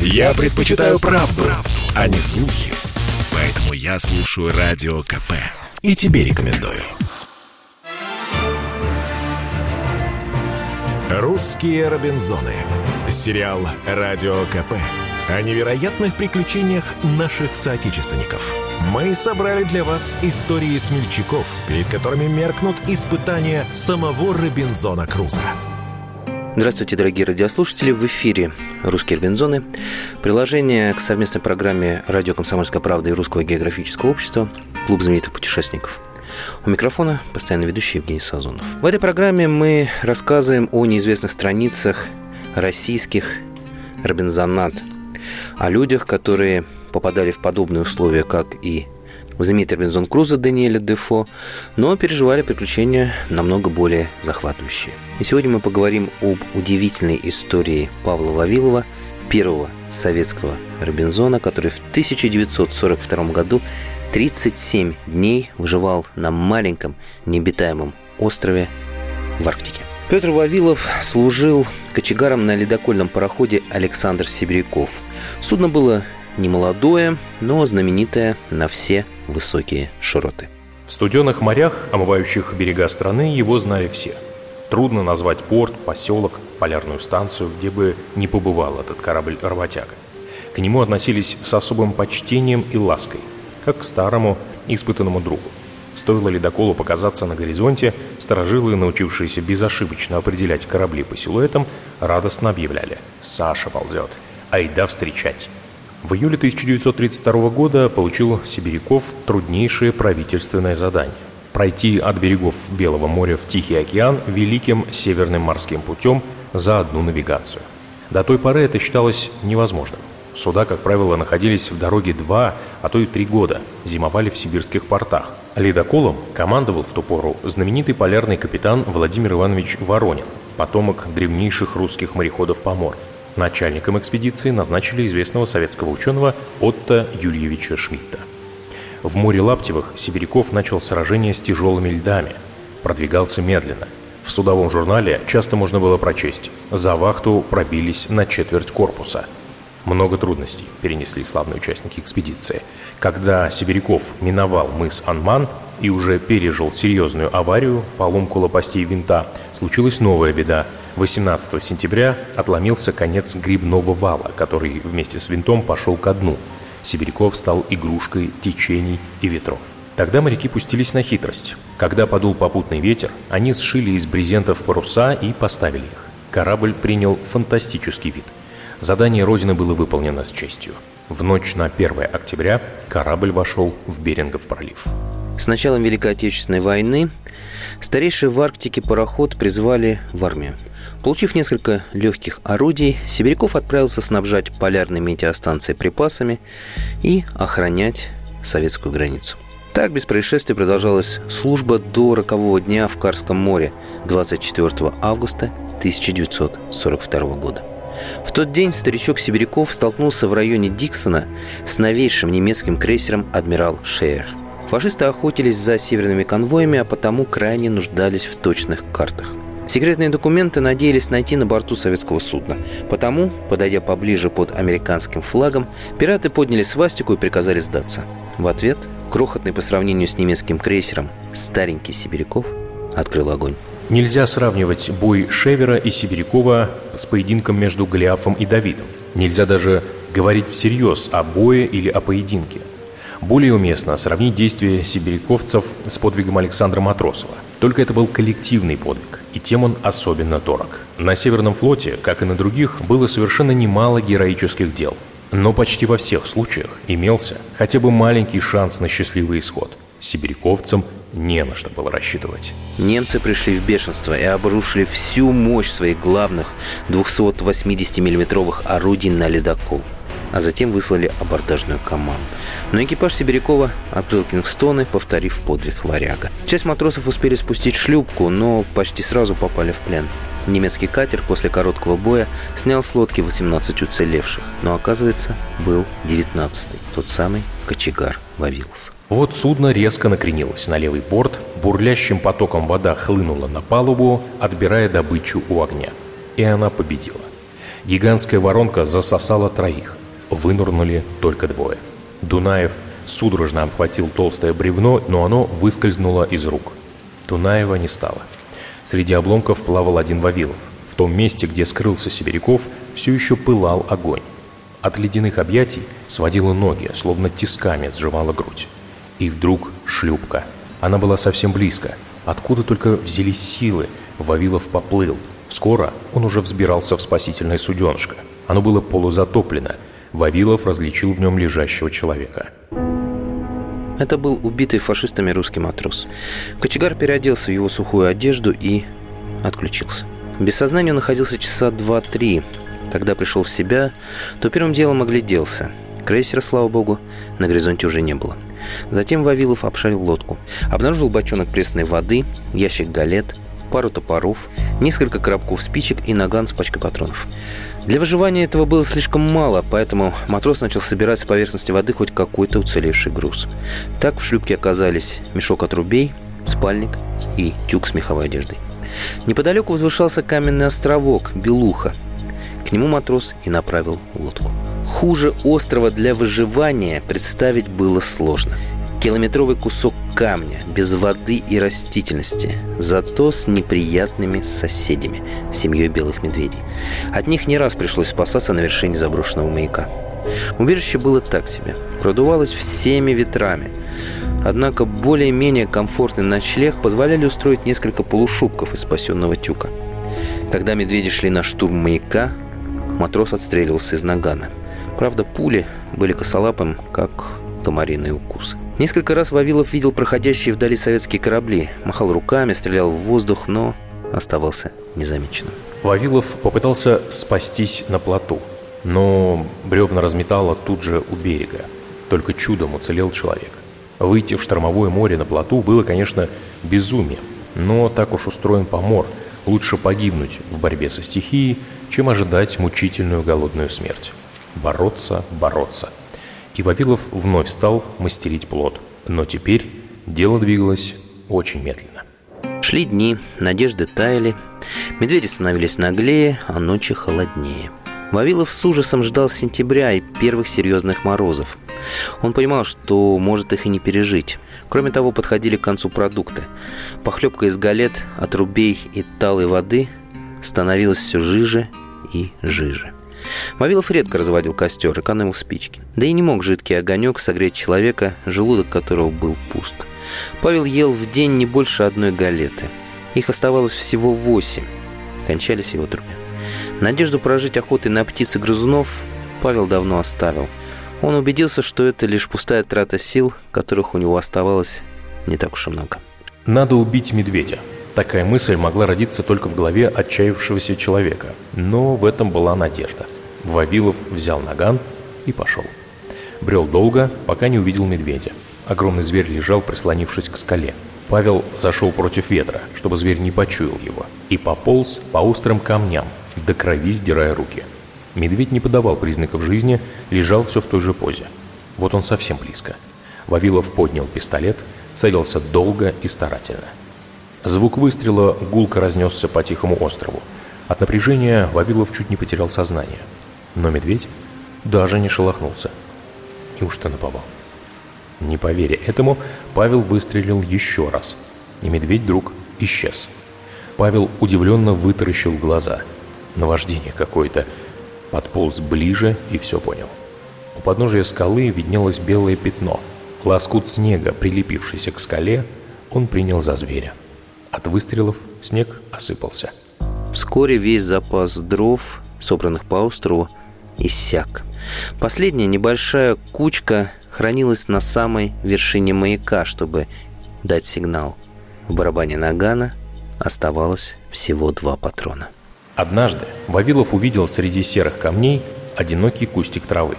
Я предпочитаю правду, правду, а не слухи. Поэтому я слушаю Радио КП. И тебе рекомендую. «Русские Робинзоны». Сериал «Радио КП» о невероятных приключениях наших соотечественников. Мы собрали для вас истории смельчаков, перед которыми меркнут испытания самого Робинзона Круза. Здравствуйте, дорогие радиослушатели. В эфире «Русские Робинзоны». Приложение к совместной программе «Радио Комсомольская правда» и Русского географического общества «Клуб знаменитых путешественников». У микрофона постоянно ведущий Евгений Сазонов. В этой программе мы рассказываем о неизвестных страницах российских робинзонат, о людях, которые попадали в подобные условия, как и знаменитый Робинзон Крузо Даниэля Дефо, но переживали приключения намного более захватывающие. И сегодня мы поговорим об удивительной истории Павла Вавилова, первого советского Робинзона, который в 1942 году 37 дней выживал на маленьком необитаемом острове в Арктике. Петр Вавилов служил кочегаром на ледокольном пароходе «Александр Сибиряков». Судно было немолодое, но знаменитое на все высокие широты. В студенных морях, омывающих берега страны, его знали все. Трудно назвать порт, поселок, полярную станцию, где бы не побывал этот корабль-работяга. К нему относились с особым почтением и лаской, как к старому, испытанному другу. Стоило ледоколу показаться на горизонте, сторожилы, научившиеся безошибочно определять корабли по силуэтам, радостно объявляли «Саша ползет! Айда встречать!» В июле 1932 года получил Сибиряков труднейшее правительственное задание – пройти от берегов Белого моря в Тихий океан великим северным морским путем за одну навигацию. До той поры это считалось невозможным. Суда, как правило, находились в дороге два, а то и три года, зимовали в сибирских портах. Ледоколом командовал в ту пору знаменитый полярный капитан Владимир Иванович Воронин, потомок древнейших русских мореходов-поморов. Начальником экспедиции назначили известного советского ученого Отто Юльевича Шмидта. В море Лаптевых Сибиряков начал сражение с тяжелыми льдами. Продвигался медленно. В судовом журнале часто можно было прочесть «За вахту пробились на четверть корпуса», много трудностей перенесли славные участники экспедиции. Когда Сибиряков миновал мыс Анман и уже пережил серьезную аварию, поломку лопастей винта, случилась новая беда. 18 сентября отломился конец грибного вала, который вместе с винтом пошел ко дну. Сибиряков стал игрушкой течений и ветров. Тогда моряки пустились на хитрость. Когда подул попутный ветер, они сшили из брезентов паруса и поставили их. Корабль принял фантастический вид – Задание Родины было выполнено с честью. В ночь на 1 октября корабль вошел в Берингов пролив. С началом Великой Отечественной войны старейший в Арктике пароход призвали в армию. Получив несколько легких орудий, Сибиряков отправился снабжать полярные метеостанции припасами и охранять советскую границу. Так без происшествий продолжалась служба до рокового дня в Карском море 24 августа 1942 года. В тот день старичок Сибиряков столкнулся в районе Диксона с новейшим немецким крейсером «Адмирал Шейер». Фашисты охотились за северными конвоями, а потому крайне нуждались в точных картах. Секретные документы надеялись найти на борту советского судна. Потому, подойдя поближе под американским флагом, пираты подняли свастику и приказали сдаться. В ответ, крохотный по сравнению с немецким крейсером, старенький Сибиряков открыл огонь. Нельзя сравнивать бой Шевера и Сибирякова с поединком между Голиафом и Давидом. Нельзя даже говорить всерьез о бое или о поединке. Более уместно сравнить действия сибиряковцев с подвигом Александра Матросова. Только это был коллективный подвиг, и тем он особенно дорог. На Северном флоте, как и на других, было совершенно немало героических дел. Но почти во всех случаях имелся хотя бы маленький шанс на счастливый исход. Сибиряковцам не на что было рассчитывать. Немцы пришли в бешенство и обрушили всю мощь своих главных 280 миллиметровых орудий на ледокол а затем выслали абордажную команду. Но экипаж Сибирякова открыл кингстоны, повторив подвиг варяга. Часть матросов успели спустить шлюпку, но почти сразу попали в плен. Немецкий катер после короткого боя снял с лодки 18 уцелевших, но, оказывается, был 19-й, тот самый кочегар Вавилов. Вот судно резко накренилось на левый борт, бурлящим потоком вода хлынула на палубу, отбирая добычу у огня. И она победила. Гигантская воронка засосала троих. Вынурнули только двое. Дунаев судорожно обхватил толстое бревно, но оно выскользнуло из рук. Дунаева не стало. Среди обломков плавал один Вавилов. В том месте, где скрылся Сибиряков, все еще пылал огонь. От ледяных объятий сводила ноги, словно тисками сжимала грудь. И вдруг шлюпка. Она была совсем близко. Откуда только взялись силы, Вавилов поплыл. Скоро он уже взбирался в спасительное суденышко. Оно было полузатоплено. Вавилов различил в нем лежащего человека. Это был убитый фашистами русский матрос. Кочегар переоделся в его сухую одежду и отключился. Без сознания он находился часа два-три. Когда пришел в себя, то первым делом огляделся. Крейсера, слава богу, на горизонте уже не было. Затем Вавилов обшарил лодку. Обнаружил бочонок пресной воды, ящик галет, пару топоров, несколько коробков спичек и наган с пачкой патронов. Для выживания этого было слишком мало, поэтому матрос начал собирать с поверхности воды хоть какой-то уцелевший груз. Так в шлюпке оказались мешок от рубей, спальник и тюк с меховой одеждой. Неподалеку возвышался каменный островок Белуха. К нему матрос и направил лодку. Хуже острова для выживания представить было сложно. Километровый кусок камня, без воды и растительности, зато с неприятными соседями, семьей белых медведей. От них не раз пришлось спасаться на вершине заброшенного маяка. Убежище было так себе, продувалось всеми ветрами. Однако более-менее комфортный ночлег позволяли устроить несколько полушубков из спасенного тюка. Когда медведи шли на штурм маяка, матрос отстреливался из нагана. Правда, пули были косолапым, как комариные укусы. Несколько раз Вавилов видел проходящие вдали советские корабли, махал руками, стрелял в воздух, но оставался незамеченным. Вавилов попытался спастись на плоту, но бревна разметало тут же у берега. Только чудом уцелел человек. Выйти в штормовое море на плоту было, конечно, безумием, но так уж устроен помор. Лучше погибнуть в борьбе со стихией, чем ожидать мучительную голодную смерть. Бороться, бороться – и Вавилов вновь стал мастерить плод. Но теперь дело двигалось очень медленно. Шли дни, надежды таяли, медведи становились наглее, а ночи холоднее. Вавилов с ужасом ждал сентября и первых серьезных морозов. Он понимал, что может их и не пережить. Кроме того, подходили к концу продукты. Похлебка из галет, отрубей и талой воды становилась все жиже и жиже. Вавилов редко разводил костер, экономил спички. Да и не мог жидкий огонек согреть человека, желудок которого был пуст. Павел ел в день не больше одной галеты. Их оставалось всего восемь. Кончались его трубы. Надежду прожить охотой на птиц и грызунов Павел давно оставил. Он убедился, что это лишь пустая трата сил, которых у него оставалось не так уж и много. Надо убить медведя. Такая мысль могла родиться только в голове отчаявшегося человека, но в этом была надежда. Вавилов взял наган и пошел. Брел долго, пока не увидел медведя. Огромный зверь лежал, прислонившись к скале. Павел зашел против ветра, чтобы зверь не почуял его, и пополз по острым камням, до крови сдирая руки. Медведь не подавал признаков жизни, лежал все в той же позе. Вот он совсем близко. Вавилов поднял пистолет, целился долго и старательно. Звук выстрела гулко разнесся по тихому острову. От напряжения Вавилов чуть не потерял сознание – но медведь даже не шелохнулся. Неужто наповал? Не поверя этому, Павел выстрелил еще раз, и медведь вдруг исчез. Павел удивленно вытаращил глаза. Наваждение какое-то. Подполз ближе и все понял. У подножия скалы виднелось белое пятно. Лоскут снега, прилепившийся к скале, он принял за зверя. От выстрелов снег осыпался. Вскоре весь запас дров, собранных по острову, иссяк. Последняя небольшая кучка хранилась на самой вершине маяка, чтобы дать сигнал. В барабане нагана оставалось всего два патрона. Однажды Вавилов увидел среди серых камней одинокий кустик травы.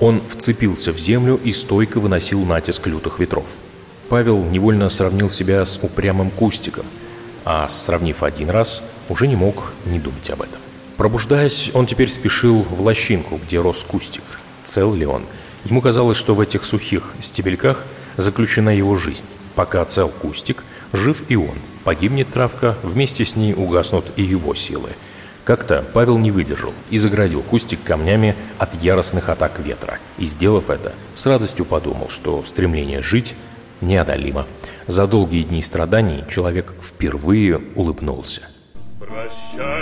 Он вцепился в землю и стойко выносил натиск лютых ветров. Павел невольно сравнил себя с упрямым кустиком, а сравнив один раз, уже не мог не думать об этом. Пробуждаясь, он теперь спешил в лощинку, где рос кустик. Цел ли он? Ему казалось, что в этих сухих стебельках заключена его жизнь. Пока цел кустик, жив и он. Погибнет травка, вместе с ней угаснут и его силы. Как-то Павел не выдержал и заградил кустик камнями от яростных атак ветра. И, сделав это, с радостью подумал, что стремление жить неодолимо. За долгие дни страданий человек впервые улыбнулся. Прощайте,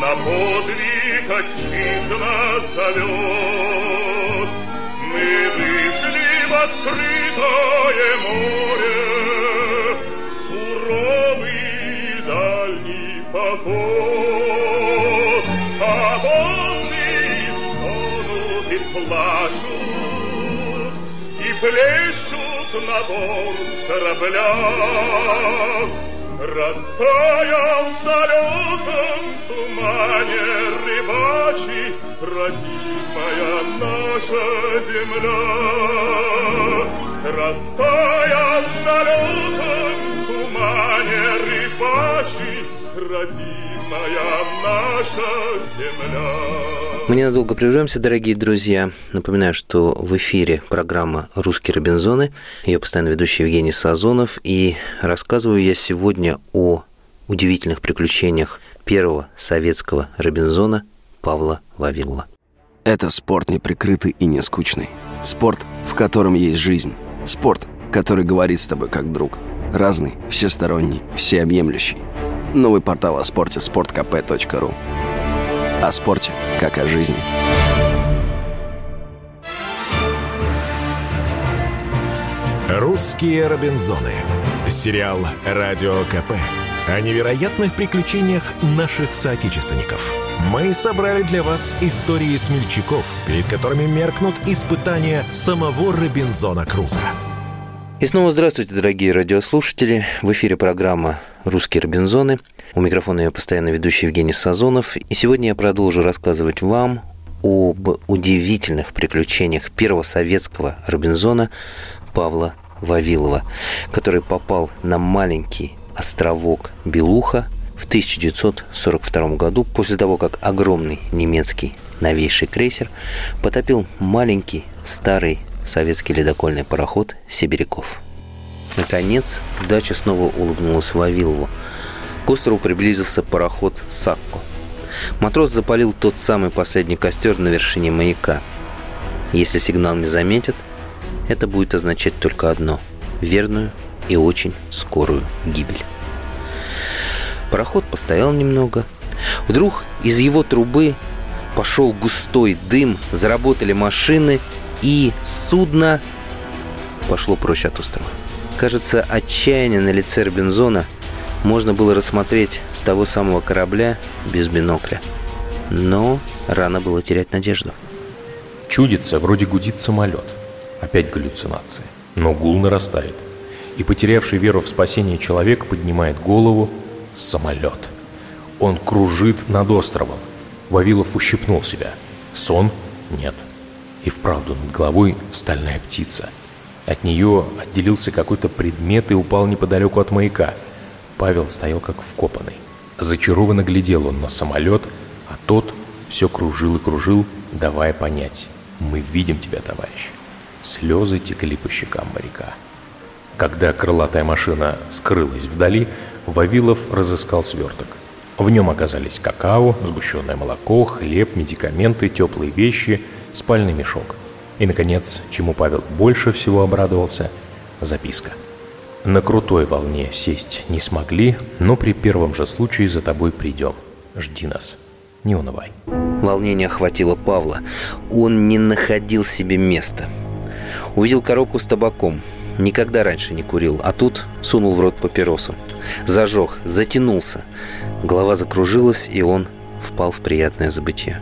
На подвиг отчизна зовет. Мы вышли в открытое море, Суровый дальний поход, А волны стонут и плачут, И плещут на борт корабля. Растаял в далеком тумане рыбачий Родимая наша земля. Растаял в далеком тумане рыбачий Родимая наша земля. Мы ненадолго прервемся, дорогие друзья. Напоминаю, что в эфире программа «Русские Робинзоны». Ее постоянно ведущий Евгений Сазонов. И рассказываю я сегодня о удивительных приключениях первого советского Робинзона Павла Вавилова. Это спорт неприкрытый и не скучный. Спорт, в котором есть жизнь. Спорт, который говорит с тобой как друг. Разный, всесторонний, всеобъемлющий. Новый портал о спорте – sportkp.ru О спорте, как о жизни. «Русские Робинзоны». Сериал «Радио КП» о невероятных приключениях наших соотечественников. Мы собрали для вас истории смельчаков, перед которыми меркнут испытания самого Робинзона Круза. И снова здравствуйте, дорогие радиослушатели. В эфире программа «Русские Робинзоны». У микрофона ее постоянно ведущий Евгений Сазонов. И сегодня я продолжу рассказывать вам об удивительных приключениях первого советского Робинзона Павла Вавилова, который попал на маленький островок Белуха в 1942 году после того, как огромный немецкий новейший крейсер потопил маленький старый советский ледокольный пароход «Сибиряков». Наконец, дача снова улыбнулась Вавилову. К острову приблизился пароход «Сакко». Матрос запалил тот самый последний костер на вершине маяка. Если сигнал не заметят, это будет означать только одно – верную и очень скорую гибель. Пароход постоял немного. Вдруг из его трубы пошел густой дым, заработали машины, и судно пошло прочь от острова. Кажется, отчаяние на лице Робинзона можно было рассмотреть с того самого корабля без бинокля. Но рано было терять надежду. Чудится, вроде гудит самолет. Опять галлюцинации. Но гул нарастает. И потерявший веру в спасение человек поднимает голову самолет. Он кружит над островом. Вавилов ущипнул себя. Сон? Нет. И вправду над головой стальная птица. От нее отделился какой-то предмет и упал неподалеку от маяка. Павел стоял как вкопанный. Зачарованно глядел он на самолет, а тот все кружил и кружил, давая понять. «Мы видим тебя, товарищ». Слезы текли по щекам моряка. Когда крылатая машина скрылась вдали, Вавилов разыскал сверток. В нем оказались какао, сгущенное молоко, хлеб, медикаменты, теплые вещи, спальный мешок. И, наконец, чему Павел больше всего обрадовался – записка. На крутой волне сесть не смогли, но при первом же случае за тобой придем. Жди нас. Не унывай. Волнение охватило Павла. Он не находил себе места. Увидел коробку с табаком. Никогда раньше не курил, а тут сунул в рот папиросу. Зажег, затянулся. Голова закружилась, и он впал в приятное забытие.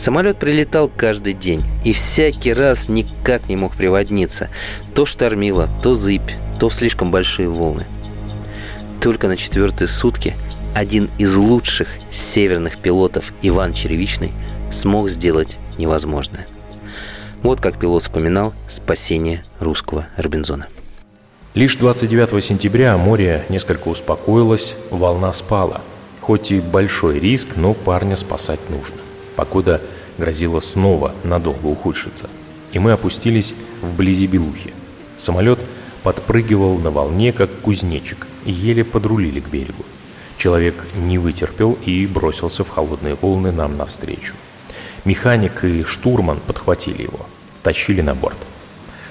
Самолет прилетал каждый день, и всякий раз никак не мог приводниться. То штормило, то зыбь, то слишком большие волны. Только на четвертые сутки один из лучших северных пилотов Иван Черевичный смог сделать невозможное. Вот как пилот вспоминал спасение русского Робинзона. Лишь 29 сентября море несколько успокоилось, волна спала. Хоть и большой риск, но парня спасать нужно. Погода грозила снова надолго ухудшиться. И мы опустились вблизи Белухи. Самолет подпрыгивал на волне, как кузнечик, и еле подрулили к берегу. Человек не вытерпел и бросился в холодные волны нам навстречу. Механик и штурман подхватили его, тащили на борт.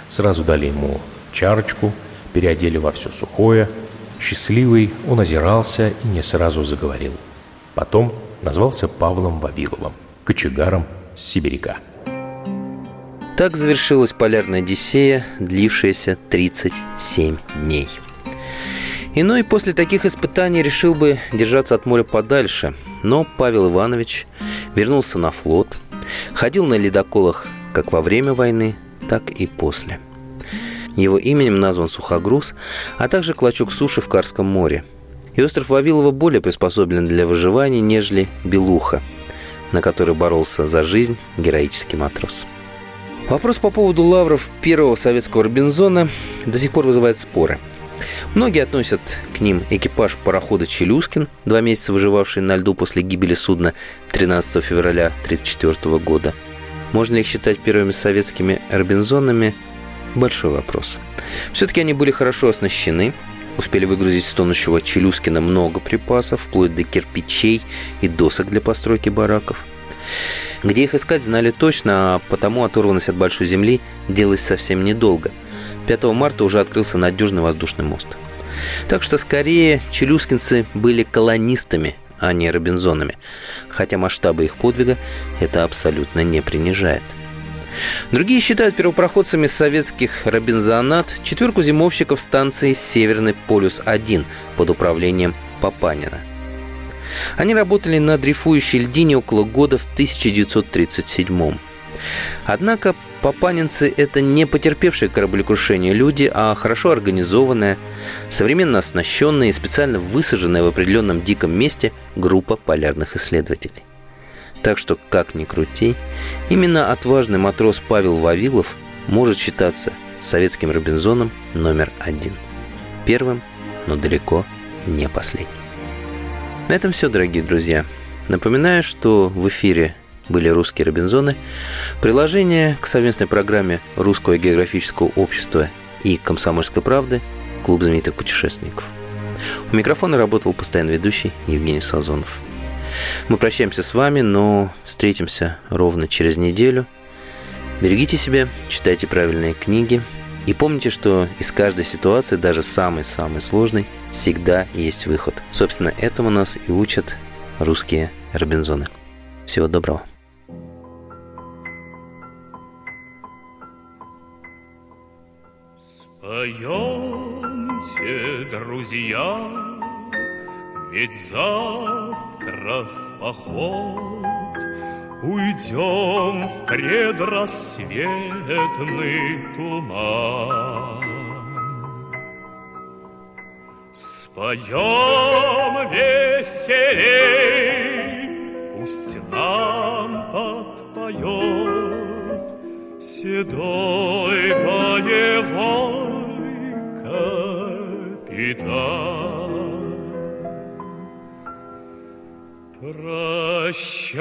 Сразу дали ему чарочку, переодели во все сухое. Счастливый он озирался и не сразу заговорил. Потом назвался Павлом Вавиловым, кочегаром с сибиряка. Так завершилась полярная Одиссея, длившаяся 37 дней. Иной после таких испытаний решил бы держаться от моря подальше, но Павел Иванович вернулся на флот, ходил на ледоколах как во время войны, так и после. Его именем назван сухогруз, а также клочок суши в Карском море. И остров Вавилова более приспособлен для выживания, нежели Белуха, на которой боролся за жизнь героический матрос. Вопрос по поводу лавров первого советского Робинзона до сих пор вызывает споры. Многие относят к ним экипаж парохода «Челюскин», два месяца выживавший на льду после гибели судна 13 февраля 1934 года. Можно ли их считать первыми советскими Робинзонами – большой вопрос. Все-таки они были хорошо оснащены, успели выгрузить с тонущего Челюскина много припасов, вплоть до кирпичей и досок для постройки бараков – где их искать знали точно, а потому оторванность от большой земли делалась совсем недолго. 5 марта уже открылся надежный воздушный мост. Так что скорее челюскинцы были колонистами, а не робинзонами, хотя масштабы их подвига это абсолютно не принижает. Другие считают первопроходцами советских «Робинзонат» четверку зимовщиков станции «Северный полюс-1» под управлением Папанина. Они работали на дрейфующей льдине около года в 1937 Однако папанинцы – это не потерпевшие кораблекрушение люди, а хорошо организованная, современно оснащенная и специально высаженная в определенном диком месте группа полярных исследователей. Так что, как ни крути, именно отважный матрос Павел Вавилов может считаться советским Робинзоном номер один. Первым, но далеко не последним. На этом все, дорогие друзья. Напоминаю, что в эфире были «Русские Робинзоны». Приложение к совместной программе Русского географического общества и «Комсомольской правды» Клуб знаменитых путешественников. У микрофона работал постоянно ведущий Евгений Сазонов. Мы прощаемся с вами, но встретимся ровно через неделю. Берегите себя, читайте правильные книги – и помните, что из каждой ситуации, даже самой-самой сложной, всегда есть выход. Собственно, этому нас и учат русские Робинзоны. Всего доброго. Споемте, друзья, ведь завтра в поход Уйдем в предрассветный туман. Споем веселей, пусть нам подпоет Седой боевой капитан. Прощай,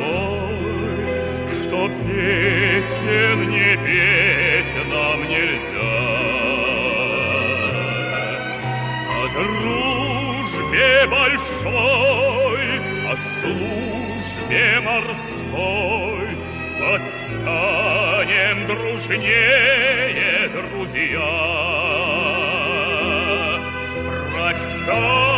такой, что песен не петь нам нельзя. О дружбе большой, о службе морской подстанем дружнее, друзья. Прощай!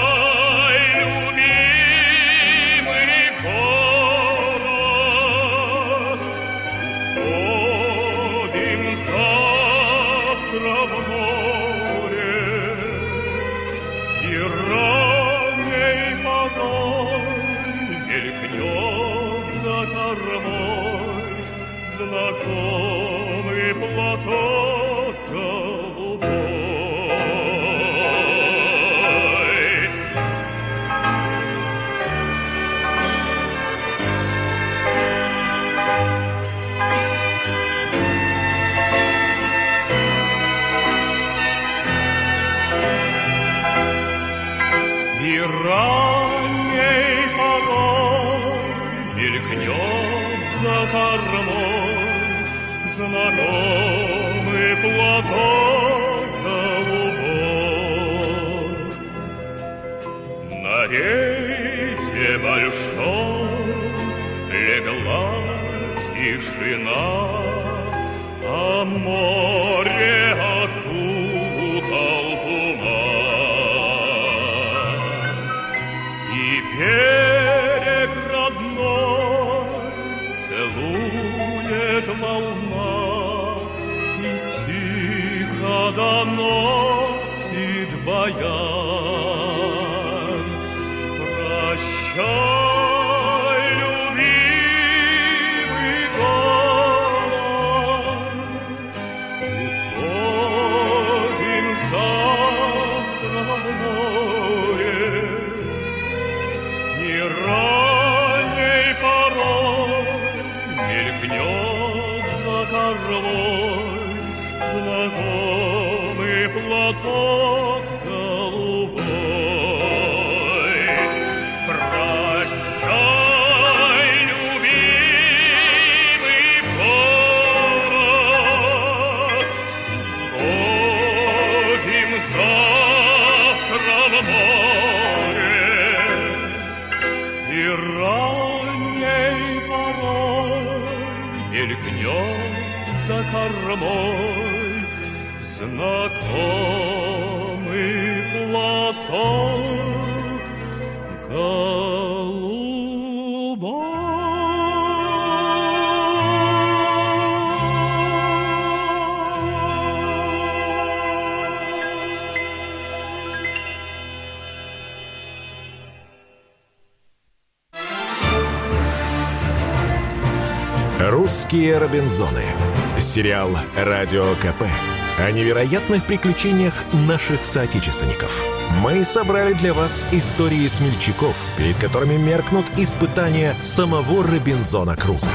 Знакомый платок На рейде большой легла тишина, а море Знакомый платок «Русские Робинзоны». Сериал «Радио КП» о невероятных приключениях наших соотечественников. Мы собрали для вас истории смельчаков, перед которыми меркнут испытания самого Робинзона Круза.